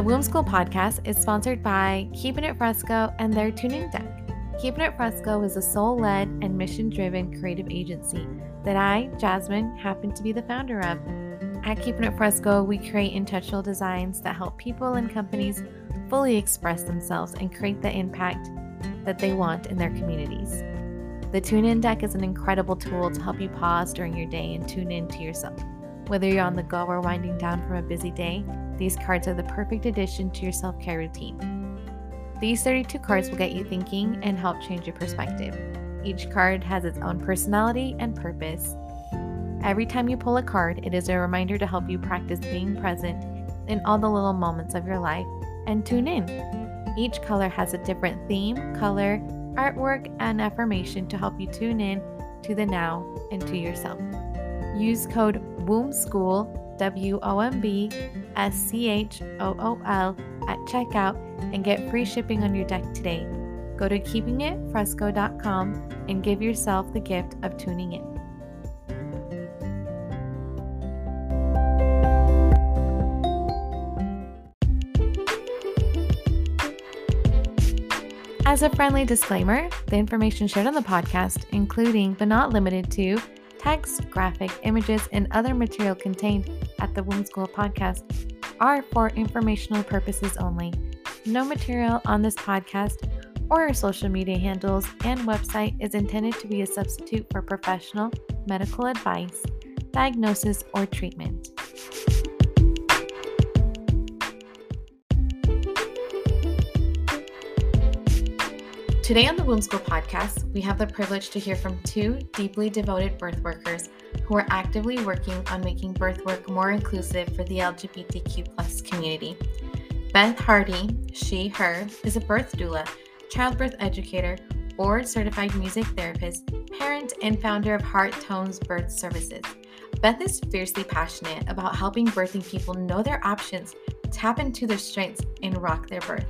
The Womb School podcast is sponsored by Keeping It Fresco and their Tune In Deck. Keeping It Fresco is a soul led and mission driven creative agency that I, Jasmine, happen to be the founder of. At Keeping It Fresco, we create intentional designs that help people and companies fully express themselves and create the impact that they want in their communities. The Tune In Deck is an incredible tool to help you pause during your day and tune in to yourself. Whether you're on the go or winding down from a busy day, these cards are the perfect addition to your self care routine. These 32 cards will get you thinking and help change your perspective. Each card has its own personality and purpose. Every time you pull a card, it is a reminder to help you practice being present in all the little moments of your life and tune in. Each color has a different theme, color, artwork, and affirmation to help you tune in to the now and to yourself. Use code WOMBSCHOOL, W O M B S C H O O L, at checkout and get free shipping on your deck today. Go to keepingitfresco.com and give yourself the gift of tuning in. As a friendly disclaimer, the information shared on the podcast, including but not limited to text, graphic, images, and other material contained at the Womb School podcast, are for informational purposes only. No material on this podcast or our social media handles and website is intended to be a substitute for professional medical advice, diagnosis, or treatment. Today on the Womb School podcast, we have the privilege to hear from two deeply devoted birth workers who are actively working on making birth work more inclusive for the LGBTQ plus community. Beth Hardy, she, her, is a birth doula, childbirth educator, board certified music therapist, parent, and founder of Heart Tones Birth Services. Beth is fiercely passionate about helping birthing people know their options, tap into their strengths, and rock their birth.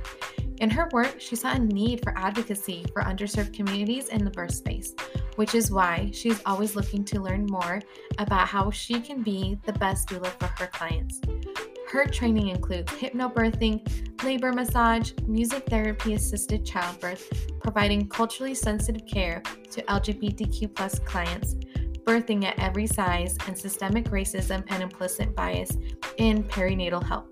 In her work, she saw a need for advocacy for underserved communities in the birth space, which is why she's always looking to learn more about how she can be the best doula for her clients. Her training includes hypnobirthing, labor massage, music therapy assisted childbirth, providing culturally sensitive care to LGBTQ clients, birthing at every size, and systemic racism and implicit bias in perinatal health.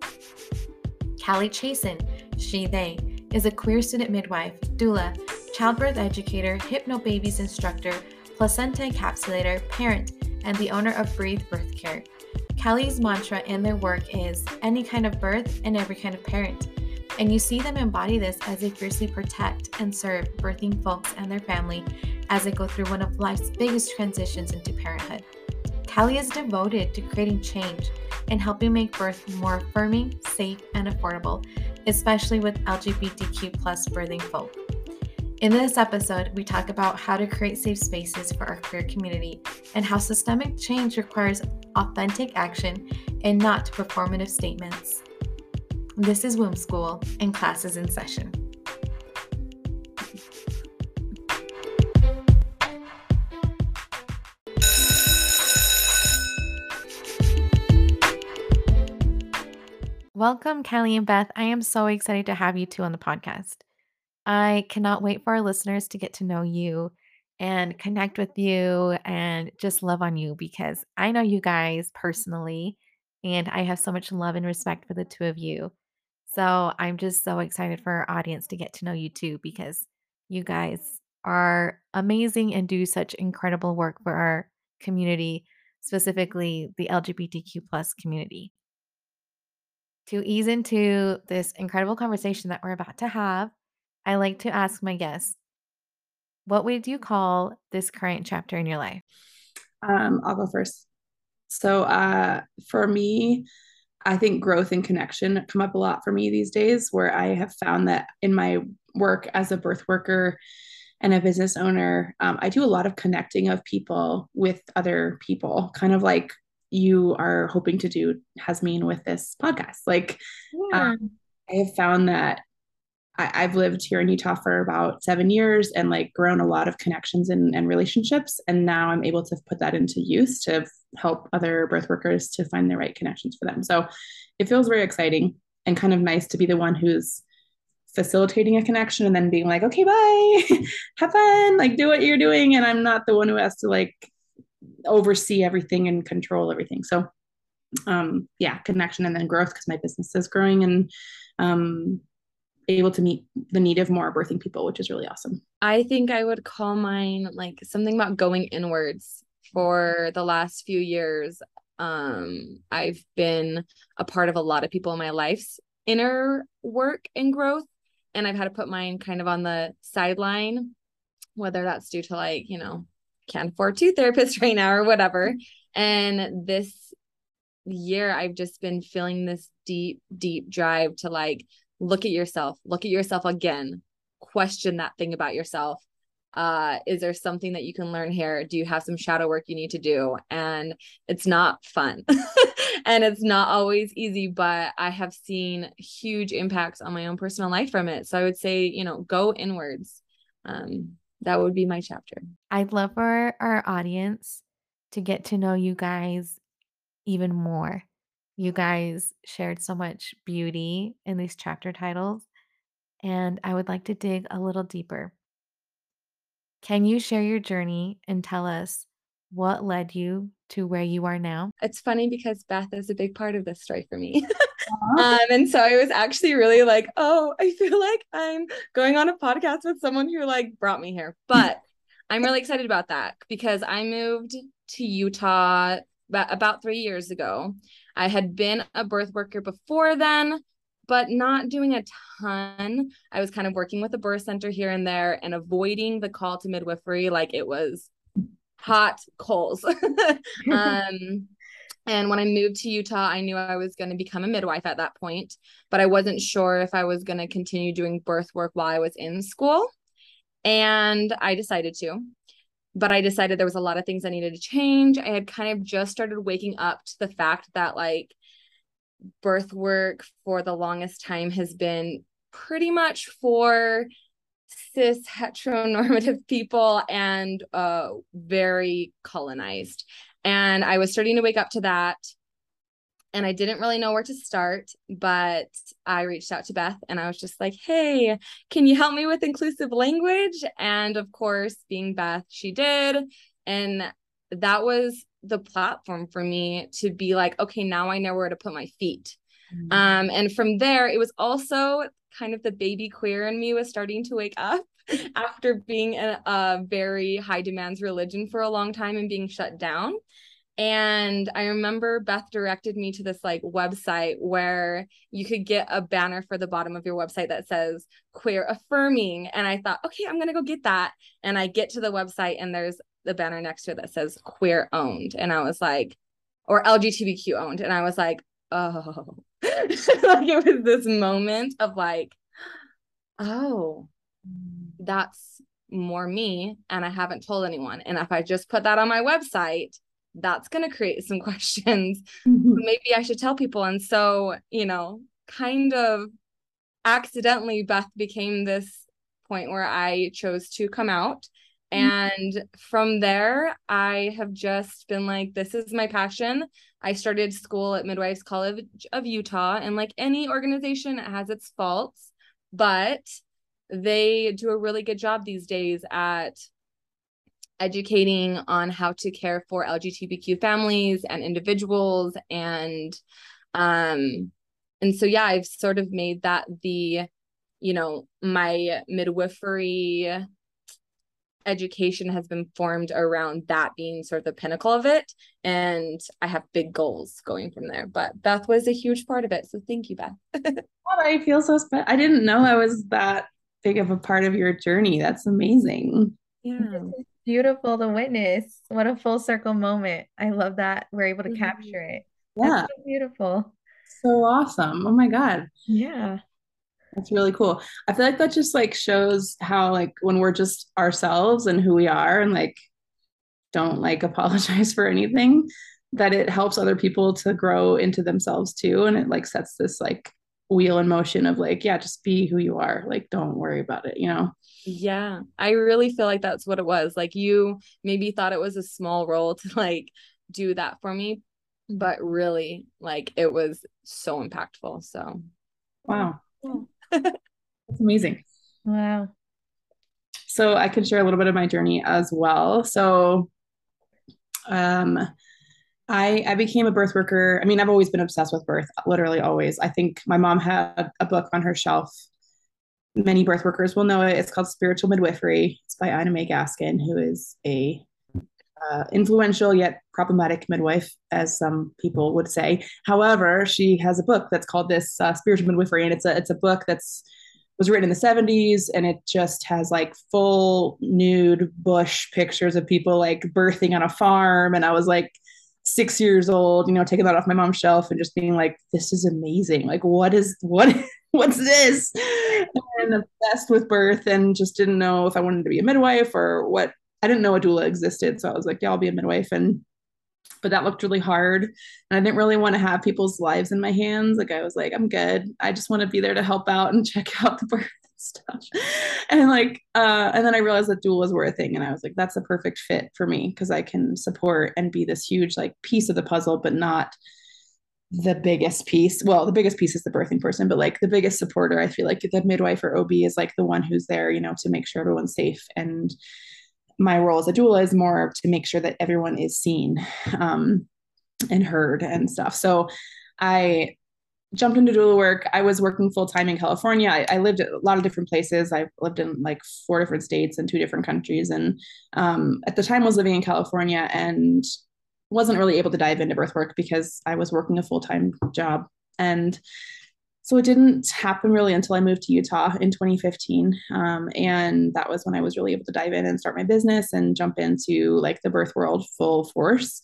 Kalli Chason, she, they, is a queer student midwife, doula, childbirth educator, hypnobabies instructor, placenta encapsulator, parent, and the owner of Breathe Birth Care. Kalli's mantra in their work is any kind of birth and every kind of parent. And you see them embody this as they fiercely protect and serve birthing folks and their family as they go through one of life's biggest transitions into parenthood. Kalli is devoted to creating change and helping make birth more affirming, safe, and affordable especially with LGBTQ plus birthing folk. In this episode, we talk about how to create safe spaces for our queer community and how systemic change requires authentic action and not performative statements. This is Womb School, and class is in session. Welcome, Kalli and Beth. I am so excited to have you two on the podcast. I cannot wait for our listeners to get to know you and connect with you and just love on you because I know you guys personally and I have so much love and respect for the two of you. So I'm just so excited for our audience to get to know you too because you guys are amazing and do such incredible work for our community, specifically the LGBTQ plus community to ease into this incredible conversation that we're about to have, I like to ask my guests, what would you call this current chapter in your life? Um, I'll go first. So, uh, for me, I think growth and connection come up a lot for me these days, where I have found that in my work as a birth worker and a business owner, um, I do a lot of connecting of people with other people, kind of like you are hoping to do Jasmine with this podcast. Like, yeah. um, I have found that I, have lived here in Utah for about seven years and like grown a lot of connections and, and relationships. And now I'm able to put that into use to help other birth workers to find the right connections for them. So it feels very exciting. and kind of nice to be the one who's facilitating a connection and then being like, okay, bye, have fun, like do what you're doing. And I'm not the one who has to like oversee everything and control everything. So, um, yeah, connection and then growth because my business is growing and um, able to meet the need of more birthing people, which is really awesome. I think I would call mine like something about going inwards for the last few years. Um, I've been a part of a lot of people in my life's inner work and growth and I've had to put mine kind of on the sideline, whether that's due to like, you know, can't afford two therapists right now or whatever. And this year, I've just been feeling this deep, deep drive to like look at yourself, look at yourself again, question that thing about yourself. Uh, is there something that you can learn here? Do you have some shadow work you need to do? And it's not fun. and it's not always easy, but I have seen huge impacts on my own personal life from it. So I would say, you know, go inwards. Um, that would be my chapter. I'd love for our audience to get to know you guys even more. You guys shared so much beauty in these chapter titles, and I would like to dig a little deeper. Can you share your journey and tell us what led you to where you are now? It's funny because Beth is a big part of this story for me. um, and so I was actually really like, oh, I feel like I'm going on a podcast with someone who like brought me here. But I'm really excited about that because I moved to Utah about, about three years ago. I had been a birth worker before then, but not doing a ton. I was kind of working with a birth center here and there and avoiding the call to midwifery like it was hot coals. um, and when I moved to Utah, I knew I was going to become a midwife at that point, but I wasn't sure if I was going to continue doing birth work while I was in school. And I decided to. But I decided there was a lot of things I needed to change. I had kind of just started waking up to the fact that, like, birth work for the longest time has been pretty much for cis heteronormative people and uh, very colonized. And I was starting to wake up to that. And I didn't really know where to start, but I reached out to Beth and I was just like, hey, can you help me with inclusive language? And of course, being Beth, she did. And that was the platform for me to be like, okay, now I know where to put my feet. Mm-hmm. Um, and from there, it was also kind of the baby queer in me was starting to wake up after being in a very high demands religion for a long time and being shut down. And I remember Beth directed me to this like website where you could get a banner for the bottom of your website that says queer affirming. And I thought, okay, I'm going to go get that. And I get to the website and there's the banner next to it that says queer owned. And I was like, or LGBTQ owned. And I was like, oh, like it was this moment of like, oh, that's more me. And I haven't told anyone. And if I just put that on my website, that's going to create some questions. Mm-hmm. Maybe I should tell people. And so, you know, kind of accidentally, Beth became this point where I chose to come out. Mm-hmm. And from there, I have just been like, this is my passion. I started school at Midwives College of Utah, and like any organization, it has its faults, but they do a really good job these days at educating on how to care for LGBTQ families and individuals and um and so yeah I've sort of made that the you know my midwifery education has been formed around that being sort of the pinnacle of it. And I have big goals going from there. But Beth was a huge part of it. So thank you, Beth. well, I feel so special. I didn't know I was that big of a part of your journey. That's amazing. Yeah. Beautiful to witness. What a full circle moment. I love that we're able to mm-hmm. capture it. Yeah. So beautiful. So awesome. Oh my God. Yeah. That's really cool. I feel like that just like shows how like when we're just ourselves and who we are and like don't like apologize for anything that it helps other people to grow into themselves too. And it like sets this like wheel in motion of like yeah just be who you are. Like don't worry about it you know? Yeah. I really feel like that's what it was. Like you maybe thought it was a small role to like do that for me but really like it was so impactful so. Wow. That's amazing. Wow. So I can share a little bit of my journey as well. So um I I became a birth worker. I mean, I've always been obsessed with birth, literally always. I think my mom had a book on her shelf. Many birth workers will know it. It's called Spiritual Midwifery. It's by Ina May Gaskin, who is a uh, influential yet problematic midwife, as some people would say. However, she has a book that's called this uh, Spiritual Midwifery, and it's a it's a book that's was written in the 70s and it just has like full nude bush pictures of people like birthing on a farm. And i was like six years old you know taking that off my mom's shelf and just being like this is amazing. Like what is what what's this? And obsessed with birth and just didn't know if i wanted to be a midwife or what i didn't know a doula existed so i was like yeah i'll be a midwife. And but that looked really hard and i didn't really want to have people's lives in my hands. Like i was like i'm good. I just want to be there to help out and check out the birth stuff. And like uh and then i realized that doulas were a thing and i was like that's a perfect fit for me because i can support and be this huge like piece of the puzzle but not the biggest piece. Well the biggest piece is the birthing person but like the biggest supporter i feel like the midwife or ob is like the one who's there you know to make sure everyone's safe and my role as a doula is more to make sure that everyone is seen um, and heard and stuff. So I jumped into doula work. I was working full time in California. I, I, lived a lot of different places. I lived in like four different states and two different countries. And um, at the time, was living in California and wasn't really able to dive into birth work because I was working a full time job. And so it didn't happen really until I moved to Utah in 2015. Um, and that was when I was really able to dive in and start my business and jump into like the birth world full force.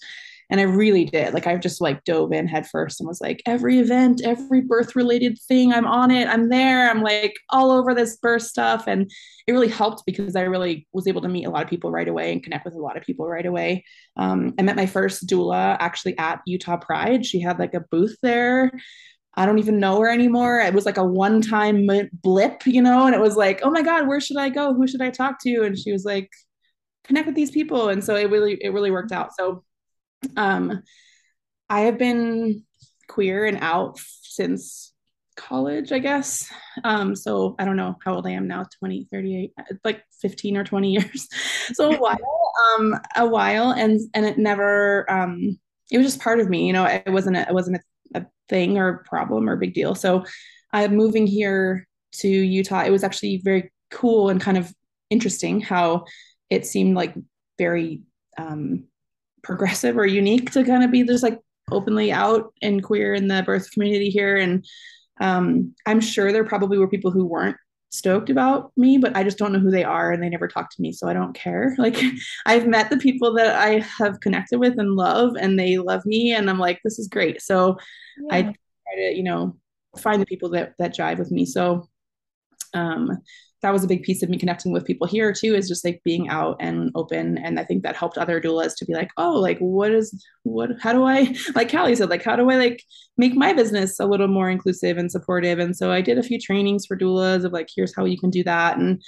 And I really did. Like I've just like dove in headfirst and was like, every event, every birth related thing, I'm on it. I'm there. I'm like all over this birth stuff. And it really helped because I really was able to meet a lot of people right away and connect with a lot of people right away. Um, I met my first doula actually at Utah Pride. She had like a booth there I don't even know her anymore. It was like a one time blip, you know, and it was like, oh my God, where should I go? Who should I talk to? And she was like, connect with these people. And so it really, it really worked out. So um, I have been queer and out since college, I guess. Um, so I don't know how old I am now, 20, 38, like 15 or 20 years. so a while, um, a while. And, and it never, um, it was just part of me, you know, it wasn't, a, it wasn't a a thing or problem or big deal. So I'm moving here to Utah. It was actually very cool and kind of interesting how it seemed like very um, progressive or unique to kind of be just like openly out and queer in the birth community here. And um, I'm sure there probably were people who weren't stoked about me, but I just don't know who they are and they never talk to me. So I don't care. Like I've met the people that I have connected with and love, and they love me. And I'm like, this is great. So yeah. I try to, you know, find the people that, that jive with me. So um, that was a big piece of me connecting with people here too is just like being out and open. And i think that helped other doulas to be like oh like what is what how do i like Kalli said like how do i like make my business a little more inclusive and supportive? And so i did a few trainings for doulas of like here's how you can do that and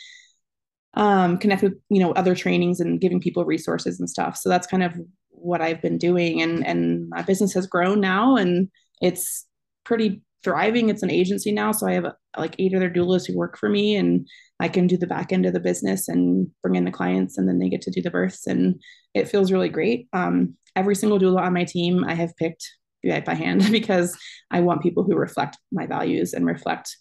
um, connect with you know other trainings and giving people resources and stuff. So that's kind of what i've been doing. And and my business has grown now and it's pretty thriving. It's an agency now, so I have like eight other doulas who work for me, and I can do the back end of the business and bring in the clients, and then they get to do the births, and it feels really great. Um, every single doula on my team, I have picked by hand because I want people who reflect my values and reflect.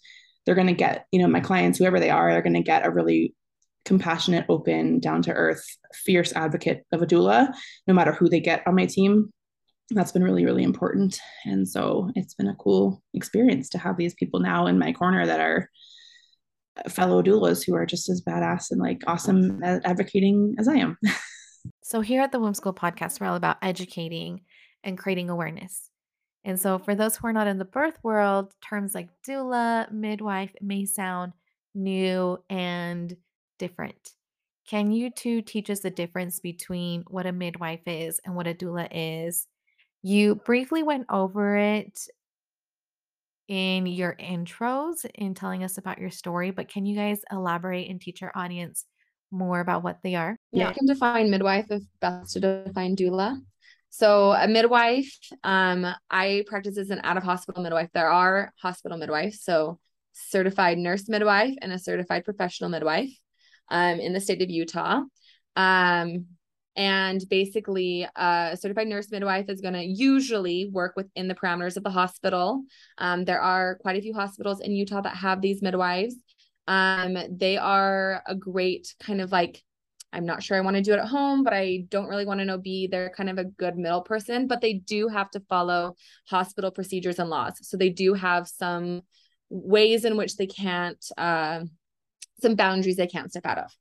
They're going to get, you know, my clients, whoever they are, they're going to get a really compassionate, open, down to earth, fierce advocate of a doula, no matter who they get on my team that's been really really important. And so it's been a cool experience to have these people now in my corner that are fellow doulas who are just as badass and like awesome at advocating as i am. So here at the womb school podcast we're all about educating and creating awareness. And so for those who are not in the birth world terms like doula midwife may sound new and different. Can you two teach us the difference between what a midwife is and what a doula is you briefly went over it in your intros in telling us about your story, but can you guys elaborate and teach our audience more about what they are? Yeah, I can define midwife if Beth to define doula. So a midwife, um, I practice as an out of hospital midwife. There are hospital midwives, so certified nurse midwife and a certified professional midwife um, in the state of Utah. Um, and basically, a certified nurse midwife is going to usually work within the parameters of the hospital. Um, there are quite a few hospitals in Utah that have these midwives. Um, they are a great kind of like I'm not sure I want to do it at home, but I don't really want to know be they're kind of a good middle person, but they do have to follow hospital procedures and laws. So they do have some ways in which they can't uh, some boundaries they can't step out of.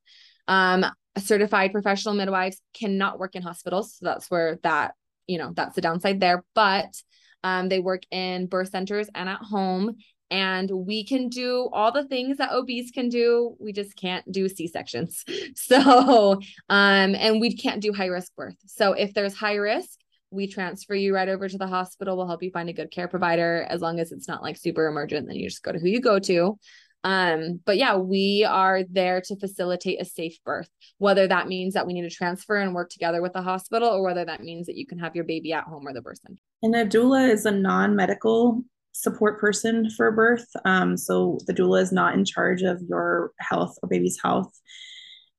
Um, certified professional midwives cannot work in hospitals. So that's where that, you know, that's the downside there. But um, they work in birth centers and at home. And we can do all the things that OBs can do. We just can't do C sections. So, um, and we can't do high risk birth. So, if there's high risk, we transfer you right over to the hospital. We'll help you find a good care provider as long as it's not like super emergent. Then you just go to who you go to. Um, but yeah, we are there to facilitate a safe birth, whether that means that we need to transfer and work together with the hospital, or whether that means that you can have your baby at home or the birth center. And a doula is a non-medical support person for birth. Um, so the doula is not in charge of your health or baby's health.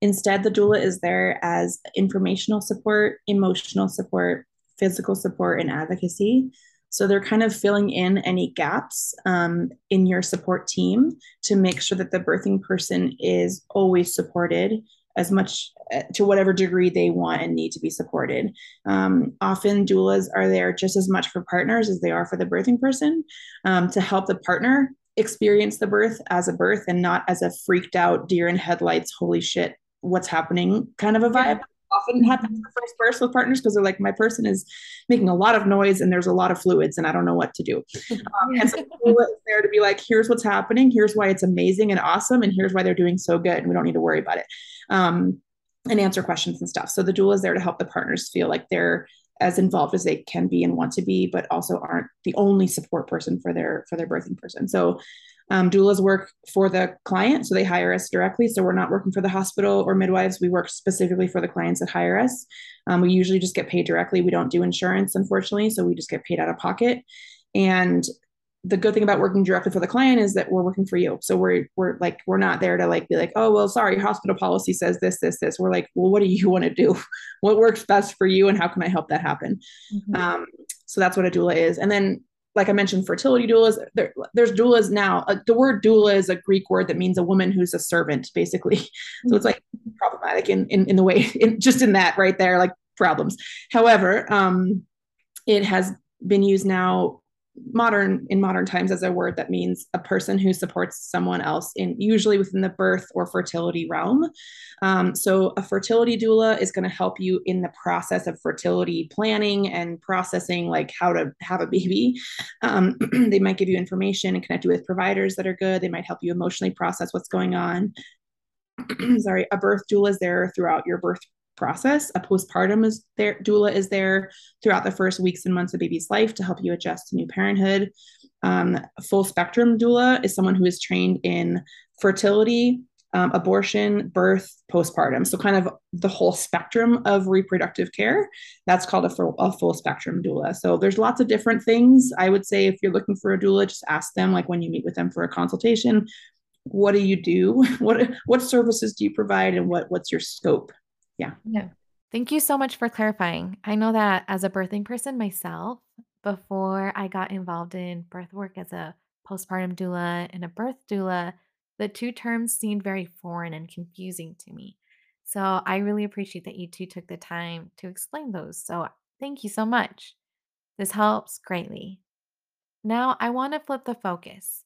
Instead, the doula is there as informational support, emotional support, physical support, and advocacy. So they're kind of filling in any gaps um, in your support team to make sure that the birthing person is always supported as much uh, to whatever degree they want and need to be supported. Um, often doulas are there just as much for partners as they are for the birthing person um, to help the partner experience the birth as a birth and not as a freaked out deer in headlights, holy shit, what's happening kind of a vibe often happens the first with partners because they're like, my person is making a lot of noise and there's a lot of fluids and I don't know what to do. Um, and so the doula is there to be like, here's what's happening, here's why it's amazing and awesome, and here's why they're doing so good, and we don't need to worry about it. Um, and answer questions and stuff. So the doula is there to help the partners feel like they're as involved as they can be and want to be, but also aren't the only support person for their for their birthing person. So um, doulas work for the client, so they hire us directly. So we're not working for the hospital or midwives. We work specifically for the clients that hire us. Um, we usually just get paid directly. We don't do insurance, unfortunately, so we just get paid out of pocket. And the good thing about working directly for the client is that we're working for you. So we're we're like we're not there to like be like, oh well, sorry, hospital policy says this, this, this. We're like, well, what do you want to do? what works best for you, and how can I help that happen? Mm-hmm. Um, so that's what a doula is. And then like I mentioned, fertility doulas. There, there's doulas now. Uh, the word doula is a Greek word that means a woman who's a servant, basically. So it's like problematic in in, in the way, in, just in that right there, like problems. However, um, it has been used now modern in modern times as a word that means a person who supports someone else in usually within the birth or fertility realm. Um, so a fertility doula is going to help you in the process of fertility planning and processing like how to have a baby. Um, they might give you information and connect you with providers that are good. They might help you emotionally process what's going on. Sorry a birth doula is there throughout your birth process. A postpartum is there, doula is there throughout the first weeks and months of baby's life to help you adjust to new parenthood. Um, full spectrum doula is someone who is trained in fertility, um, abortion, birth, postpartum. So, kind of the whole spectrum of reproductive care. That's called a full, a full spectrum doula. So, there's lots of different things. I would say if you're looking for a doula, just ask them, like when you meet with them for a consultation, what do you do? What what services do you provide, and what what's your scope? Yeah. Yeah. Thank you so much for clarifying. I know that as a birthing person myself before i got involved in birth work as a postpartum doula and a birth doula the two terms seemed very foreign and confusing to me. So i really appreciate that you two took the time to explain those. So thank you so much. This helps greatly. Now i want to flip the focus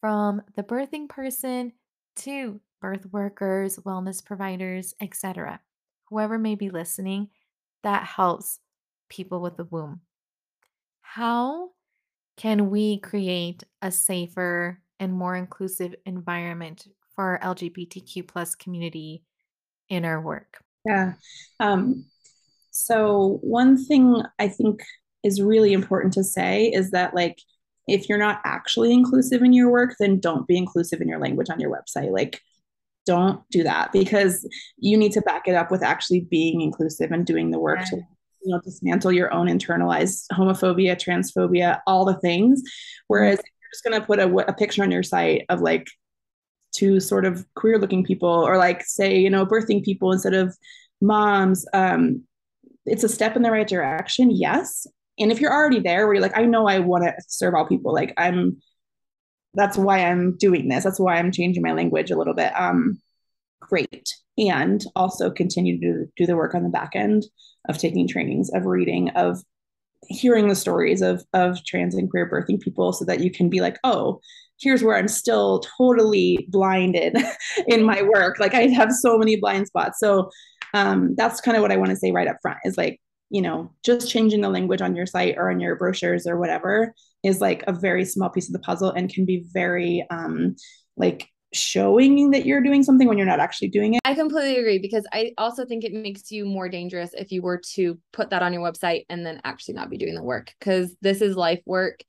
from the birthing person to birth workers wellness providers etc whoever may be listening, that helps people with the womb. How can we create a safer and more inclusive environment for our LGBTQ plus community in our work? Yeah. Um, so one thing I think is really important to say is that like if you're not actually inclusive in your work, then don't be inclusive in your language on your website. Like don't do that because you need to back it up with actually being inclusive and doing the work to you know dismantle your own internalized homophobia transphobia all the things whereas mm-hmm. you're just going to put a, a picture on your site of like two sort of queer looking people or like say you know birthing people instead of moms um it's a step in the right direction yes and if you're already there where you're like i know i want to serve all people like i'm that's why i'm doing this. That's why i'm changing my language a little bit. Um great. And also continue to do the work on the back end of taking trainings of reading of hearing the stories of of trans and queer birthing people so that you can be like oh here's where i'm still totally blinded in my work. Like i have so many blind spots. So um, that's kind of what i want to say right up front is like you know just changing the language on your site or on your brochures or whatever is like a very small piece of the puzzle and can be very um, like showing that you're doing something when you're not actually doing it. I completely agree because I also think it makes you more dangerous if you were to put that on your website and then actually not be doing the work because this is life work.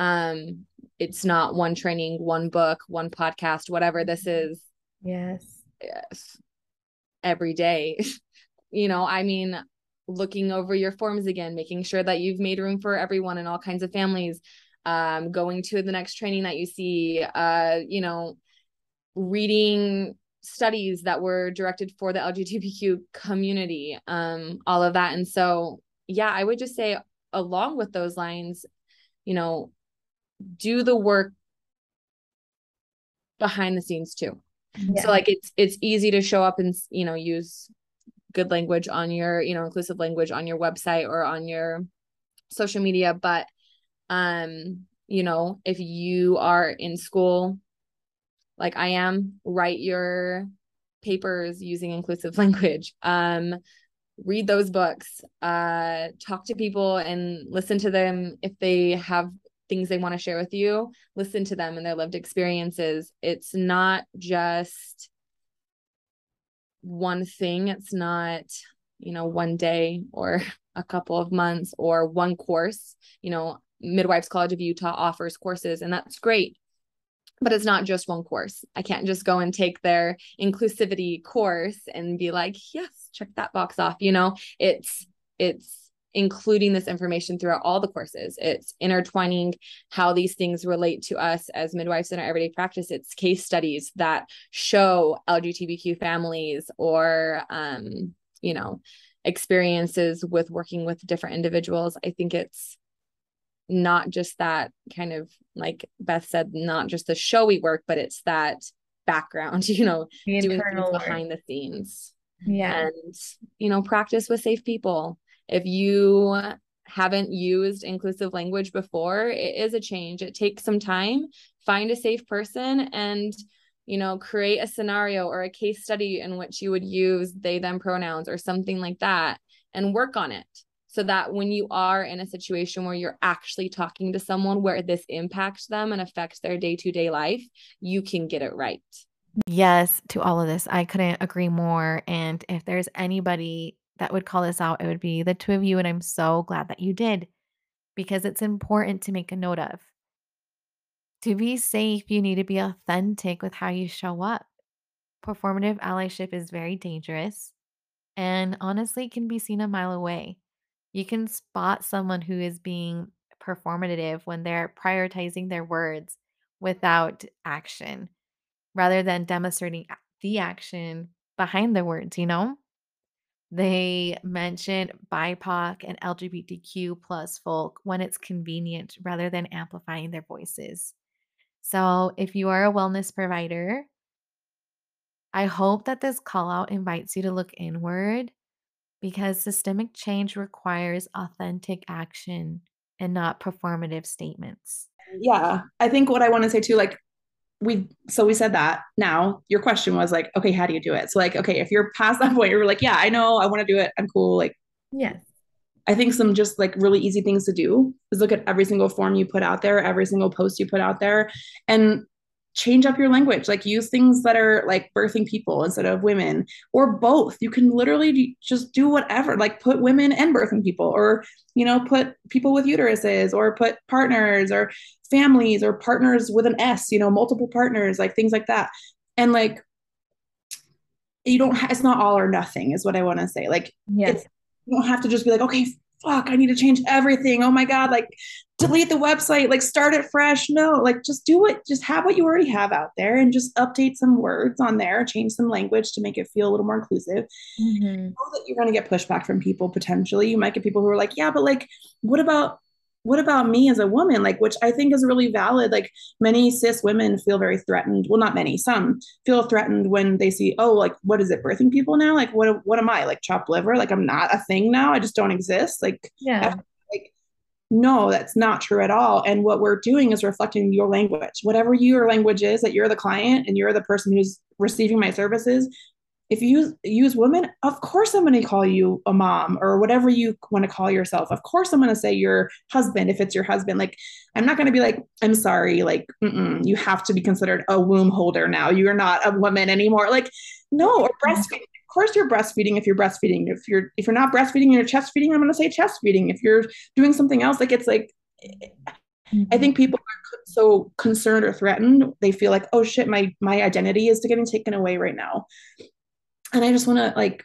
Um it's not one training, one book, one podcast, whatever this is. Yes. Yes. Every day. you know, I mean looking over your forms again, making sure that you've made room for everyone and all kinds of families um going to the next training that you see uh you know reading studies that were directed for the LGBTQ community, um, all of that. And so, yeah, I would just say, along with those lines, you know, do the work behind the scenes too. Yeah. So like it's it's easy to show up and you know use good language on your you know inclusive language on your website or on your social media but um you know if you are in school like I am, write your papers using inclusive language. Um, read those books, uh, talk to people and listen to them if they have things they want to share with you, listen to them and their lived experiences. It's not just one thing, it's not, you know, one day or a couple of months or one course. You know, Midwives College of Utah offers courses, and that's great but it's not just one course. I can't just go and take their inclusivity course and be like, yes, check that box off. You know, it's it's including this information throughout all the courses. It's intertwining how these things relate to us as midwives in our everyday practice. It's case studies that show LGBTQ families or um, you know, experiences with working with different individuals. I think it's not just that kind of like Beth said, not just the showy work, but it's that background, you know, the doing things behind the scenes. Yeah. And, you know, practice with safe people. If you haven't used inclusive language before, it is a change. It takes some time. Find a safe person and, you know, create a scenario or a case study in which you would use they, them pronouns or something like that and work on it so that when you are in a situation where you're actually talking to someone where this impacts them and affects their day-to-day life you can get it right yes to all of this i couldn't agree more and if there's anybody that would call this out it would be the two of you and i'm so glad that you did because it's important to make a note of. To be safe you need to be authentic with how you show up. Performative allyship is very dangerous and honestly can be seen a mile away. You can spot someone who is being performative when they're prioritizing their words without action rather than demonstrating the action behind the words, you know? They mention BIPOC and LGBTQ plus folk when it's convenient rather than amplifying their voices. So, if you are a wellness provider, I hope that this call out invites you to look inward because systemic change requires authentic action and not performative statements. Yeah. I think what I want to say too, like, we so we said that. Now your question was like okay how do you do it? So like okay if you're past that point you're like yeah i know i want to do it i'm cool like yes. I think some just like really easy things to do is look at every single form you put out there every single post you put out there and change up your language like use things that are like birthing people instead of women or both. You can literally just do whatever like put women and birthing people or you know put people with uteruses or put partners or families or partners with an s you know multiple partners like things like that. And like you don't ha- it's not all or nothing is what i want to say. Like yes. it's You don't have to just be like, okay, fuck, I need to change everything. Oh my God, like delete the website, like start it fresh. No, like just do it, just have what you already have out there and just update some words on there, change some language to make it feel a little more inclusive. Mm-hmm. know that you're going to get pushback from people potentially. You might get people who are like, yeah, but like, what about what about me as a woman? Like which i think is really valid. Like many cis women feel very threatened. Well not many some feel threatened when they see oh like what is it birthing people now? Like what what am i like chopped liver? Like i'm not a thing now. I just don't exist. Like yeah. Like no that's not true at all. And what we're doing is reflecting your language. Whatever your language is that you're the client and you're the person who's receiving my services if you use, use women, of course I'm going to call you a mom or whatever you want to call yourself. Of course I'm going to say your husband if it's your husband. Like I'm not going to be like, I'm sorry, like you have to be considered a womb holder now. You're not a woman anymore. Like no, or breastfeeding. Of course you're breastfeeding if you're breastfeeding. If you're if you're not breastfeeding, you're chest feeding. I'm going to say chest feeding. If you're doing something else, like it's like. Mm-hmm. I think people are so concerned or threatened. They feel like, oh shit, my my identity is getting taken away right now and i just want to like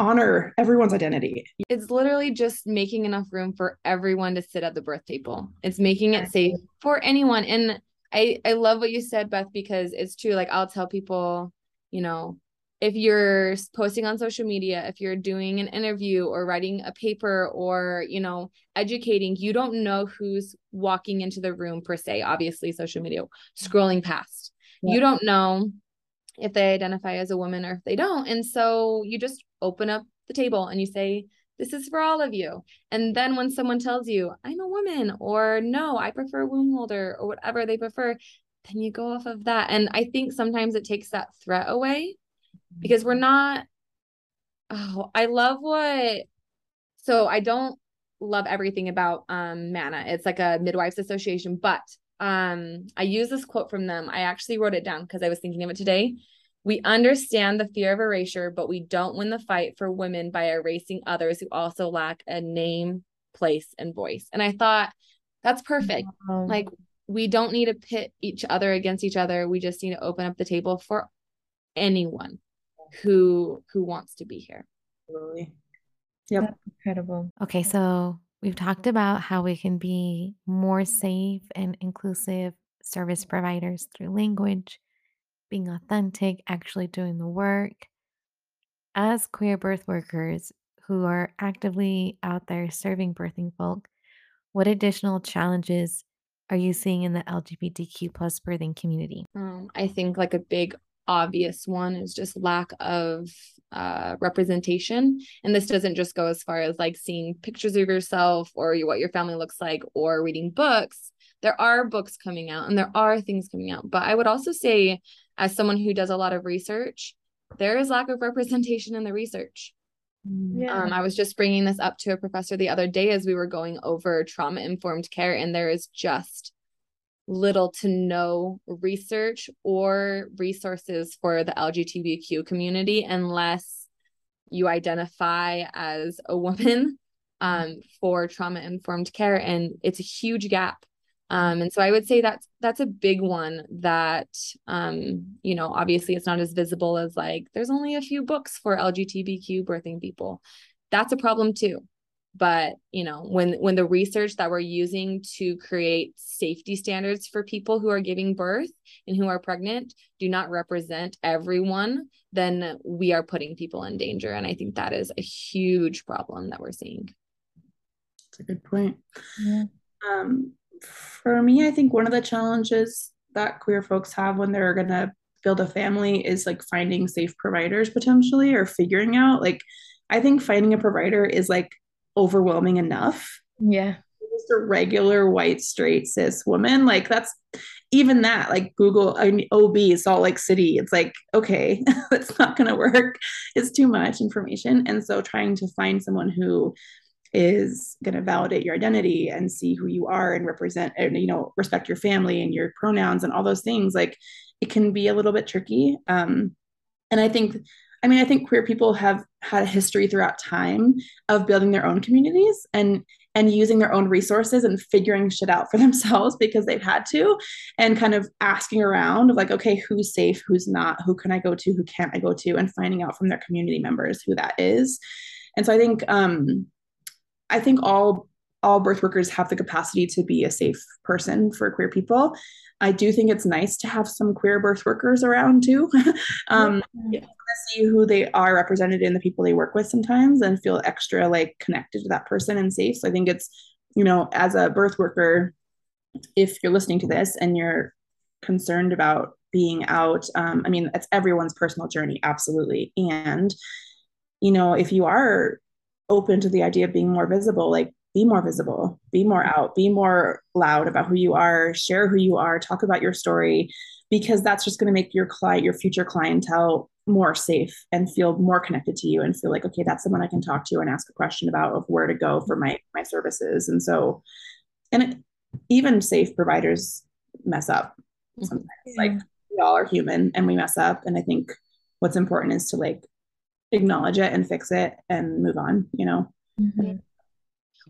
honor everyone's identity. It's literally just making enough room for everyone to sit at the birth table. It's making it safe for anyone. And i i love what you said beth because it's true. Like i'll tell people you know if you're posting on social media if you're doing an interview or writing a paper or you know educating you don't know who's walking into the room per se obviously social media scrolling past. Yeah. you don't know if they identify as a woman or if they don't. And so you just open up the table and you say, this is for all of you. And then when someone tells you, I'm a woman, or no, I prefer womb holder, or whatever they prefer, then you go off of that. And I think sometimes it takes that threat away because we're not. Oh, I love what. So I don't love everything about um MANA. It's like a midwives association, but um I use this quote from them. I actually wrote it down because I was thinking of it today. We understand the fear of erasure, but we don't win the fight for women by erasing others who also lack a name, place, and voice. And I thought that's perfect. Wow. Like we don't need to pit each other against each other. We just need to open up the table for anyone who who wants to be here. Absolutely. Yep. That's incredible. Okay, so we've talked about how we can be more safe and inclusive service providers through language, being authentic, actually doing the work. As queer birth workers who are actively out there serving birthing folk, what additional challenges are you seeing in the LGBTQ plus birthing community? Um, I think like a big obvious one is just lack of uh, representation. And this doesn't just go as far as like seeing pictures of yourself or what your family looks like or reading books. There are books coming out and there are things coming out. But I would also say as someone who does a lot of research, there is lack of representation in the research. Yeah. Um, I was just bringing this up to a professor the other day as we were going over trauma informed care, and there is just little to no research or resources for the LGBTQ community unless you identify as a woman um, for trauma informed care. And it's a huge gap um, and so I would say that's that's a big one that um, you know, obviously it's not as visible as like there's only a few books for LGBTQ birthing people. That's a problem too. But you know, when when the research that we're using to create safety standards for people who are giving birth and who are pregnant do not represent everyone, then we are putting people in danger. And I think that is a huge problem that we're seeing. That's a good point. Yeah. Um, for me, I think one of the challenges that queer folks have when they're going to build a family is like finding safe providers potentially or figuring out like I think finding a provider is like overwhelming enough. Yeah. Just a regular white straight cis woman, like that's even that, like Google, I mean, OB, Salt Lake City, it's like, okay, that's not going to work. It's too much information. And so trying to find someone who is going to validate your identity and see who you are and represent and you know respect your family and your pronouns and all those things like it can be a little bit tricky um and i think i mean i think queer people have had a history throughout time of building their own communities and and using their own resources and figuring shit out for themselves because they've had to and kind of asking around of like okay who's safe who's not who can i go to who can't i go to and finding out from their community members who that is. And so i think um i think all all birth workers have the capacity to be a safe person for queer people. I do think it's nice to have some queer birth workers around too. Um yeah. see who they are represented in the people they work with sometimes and feel extra like connected to that person and safe. So i think it's you know as a birth worker if you're listening to this and you're concerned about being out um, i mean it's everyone's personal journey absolutely. And you know if you are open to the idea of being more visible like be more visible be more out be more loud about who you are share who you are talk about your story because that's just going to make your client your future clientele more safe and feel more connected to you and feel like okay that's someone i can talk to and ask a question about of where to go for my my services and so and it, even safe providers mess up sometimes yeah. like we all are human and we mess up and i think what's important is to like acknowledge it and fix it and move on you know mm-hmm.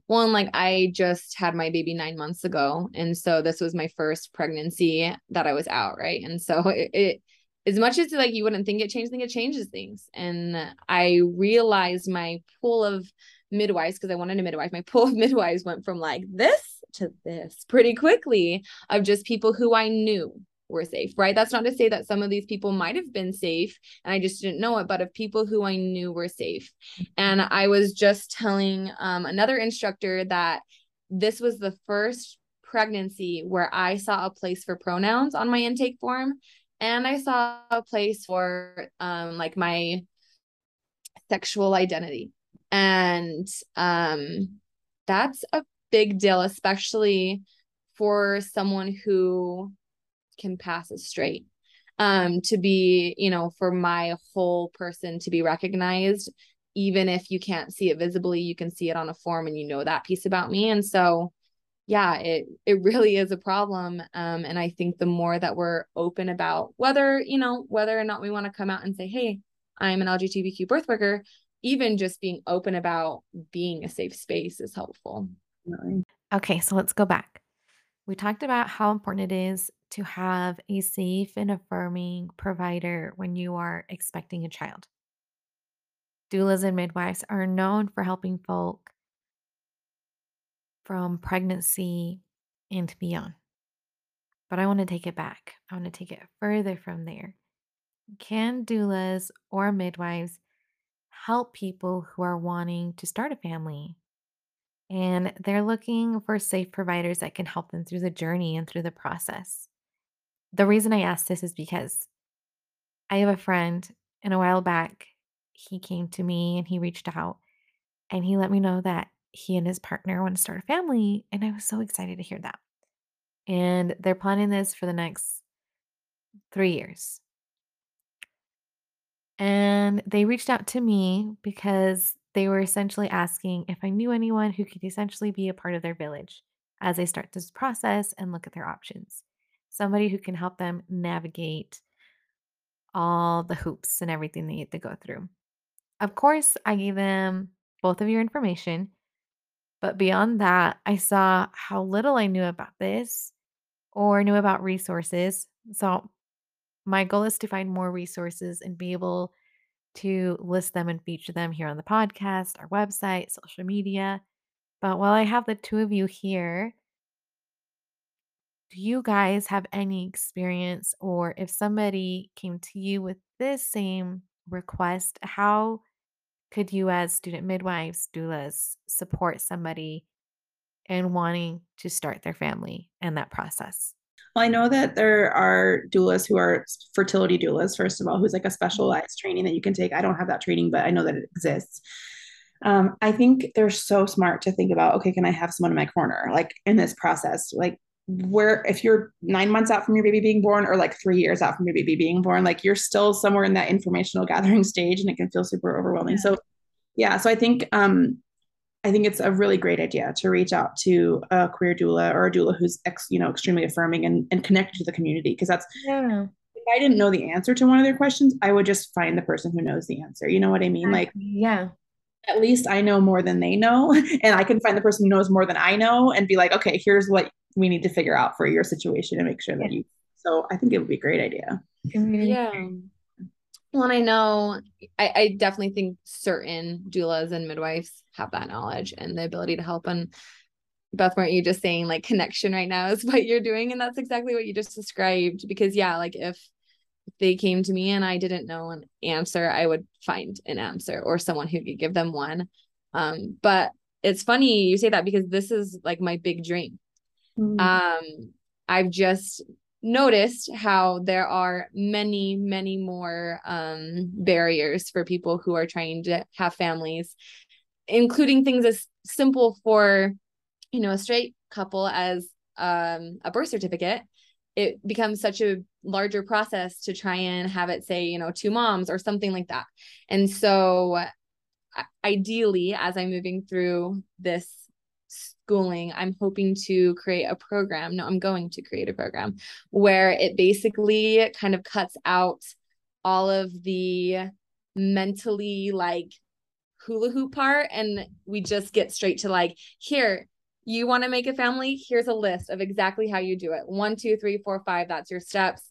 And like i just had my baby nine months ago and so this was my first pregnancy that i was out right and so it, it as much as like you wouldn't think it changed, I think it changes things. And I realized my pool of midwives, because I wanted a midwife, my pool of midwives went from like this to this pretty quickly of just people who I knew were safe, right? That's not to say that some of these people might have been safe and I just didn't know it, but of people who I knew were safe. And I was just telling um, another instructor that this was the first pregnancy where I saw a place for pronouns on my intake form and I saw a place for um, like my sexual identity. And um, that's a big deal, especially for someone who can pass as straight. Um, to be, you know, for my whole person to be recognized, even if you can't see it visibly, you can see it on a form and you know that piece about me. And so, yeah, it it really is a problem. Um, and I think the more that we're open about whether, you know, whether or not we want to come out and say, hey, I'm an LGBTQ birth worker, even just being open about being a safe space is helpful. Okay, so let's go back. We talked about how important it is to have a safe and affirming provider when you are expecting a child. Doulas and midwives are known for helping folk from pregnancy and beyond. But I want to take it back. I want to take it further from there. Can doulas or midwives help people who are wanting to start a family and they're looking for safe providers that can help them through the journey and through the process. The reason I ask this is because I have a friend, and a while back, he came to me and he reached out and he let me know that he and his partner want to start a family. And I was so excited to hear that. And they're planning this for the next three years. And they reached out to me because they were essentially asking if I knew anyone who could essentially be a part of their village as they start this process and look at their options. Somebody who can help them navigate all the hoops and everything they need to go through. Of course, I gave them both of your information, but beyond that, I saw how little I knew about this or knew about resources. So, my goal is to find more resources and be able to list them and feature them here on the podcast, our website, social media. But while I have the two of you here, do you guys have any experience, or if somebody came to you with this same request, how could you, as student midwives, doulas, support somebody in wanting to start their family and that process? Well, I know that there are doulas who are fertility doulas, first of all, who's like a specialized training that you can take. I don't have that training, but I know that it exists. Um, I think they're so smart to think about, okay, can I have someone in my corner, like in this process? Like, where if you're nine months out from your baby being born or like three years out from your baby being born, like you're still somewhere in that informational gathering stage and it can feel super overwhelming. So, yeah, so I think um, I think it's a really great idea to reach out to a queer doula or a doula who's ex, you know extremely affirming and, and connected to the community because that's yeah. if I didn't know the answer to one of their questions, I would just find the person who knows the answer. You know what I mean? Like yeah. At least I know more than they know. And I can find the person who knows more than I know and be like, okay, here's what we need to figure out for your situation and make sure that you so I think it would be a great idea. Yeah. Well, and I know I, I definitely think certain doulas and midwives have that knowledge and the ability to help. And Beth, weren't you just saying like connection right now is what you're doing? And that's exactly what you just described. Because yeah, like if they came to me and I didn't know an answer, I would find an answer or someone who could give them one. Um, but it's funny you say that because this is like my big dream. Mm. Um, I've just noticed how there are many, many more um, barriers for people who are trying to have families, including things as simple for, you know, a straight couple as um, a birth certificate. It becomes such a larger process to try and have it say, you know, two moms or something like that. And so, ideally, as I'm moving through this schooling, I'm hoping to create a program. No, I'm going to create a program where it basically kind of cuts out all of the mentally like hula hoop part and we just get straight to like here you want to make a family? Here's a list of exactly how you do it. One two three four five that's your steps.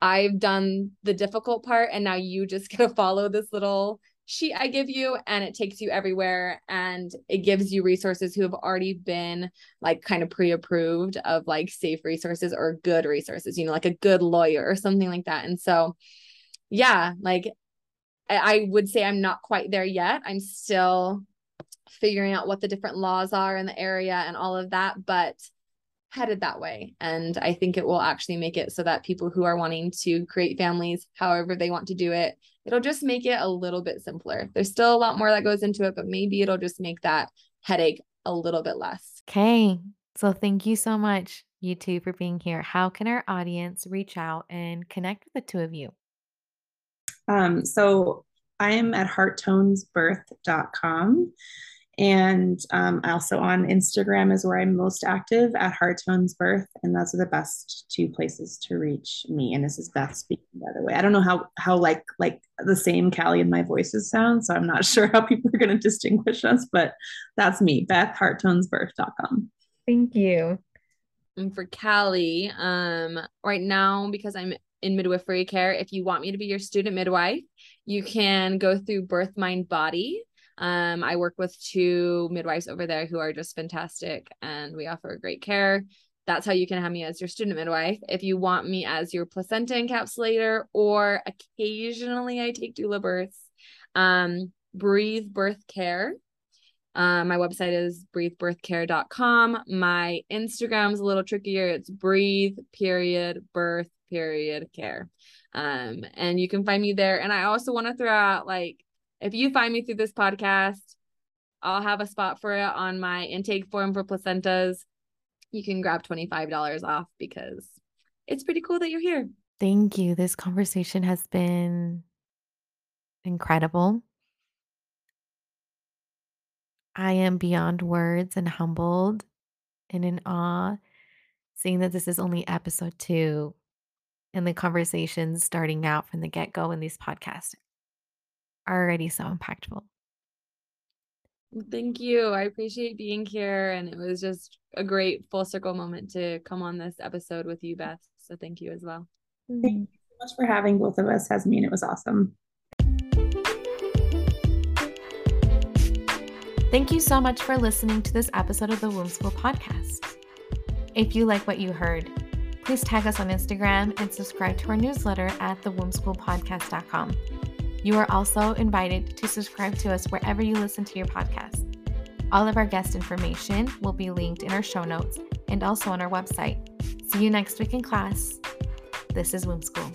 I've done the difficult part and now you just gotta follow this little sheet I give you and it takes you everywhere and it gives you resources who have already been like kind of pre-approved of like safe resources or good resources, you know, like a good lawyer or something like that. And so yeah, like I would say I'm not quite there yet. I'm still figuring out what the different laws are in the area and all of that, but headed that way. And I think it will actually make it so that people who are wanting to create families, however they want to do it, it'll just make it a little bit simpler. There's still a lot more that goes into it, but maybe it'll just make that headache a little bit less. Okay. So thank you so much, you two, for being here. How can our audience reach out and connect with the two of you? Um, so I am at hearttonesbirth.com. And um, also on Instagram is where I'm most active at Tones Birth, and those are the best two places to reach me. And this is Beth speaking, by the way. I don't know how how like like the same Kalli and my voices sound, so I'm not sure how people are going to distinguish us, but that's me, Beth HeartTonesBirth.com. Thank you. And for Kalli, um, right now because I'm in midwifery care, if you want me to be your student midwife, you can go through Birth Mind Body um, I work with two midwives over there who are just fantastic and we offer great care. That's how you can have me as your student midwife. If you want me as your placenta encapsulator, or occasionally I take doula births, um, Breathe Birth Care. Uh, my website is breathebirthcare.com. My Instagram's a little trickier. It's breathe period birth period care. Um, and you can find me there. And I also want to throw out like if you find me through this podcast, I'll have a spot for it on my intake form for placentas. You can grab $25 off because it's pretty cool that you're here. Thank you. This conversation has been incredible. I am beyond words and humbled and in awe, seeing that this is only episode two and the conversations starting out from the get go in these podcasts are already so impactful. Thank you. I appreciate being here. And it was just a great full circle moment to come on this episode with you, Beth. So thank you as well. Thank you mm-hmm. so much for having both of us, Jasmine. It was awesome. Thank you so much for listening to this episode of the Womb School podcast. If you like what you heard, please tag us on Instagram and subscribe to our newsletter at thewombschoolpodcast.com. You are also invited to subscribe to us wherever you listen to your podcast. All of our guest information will be linked in our show notes and also on our website. See you next week in class. This is Womb School.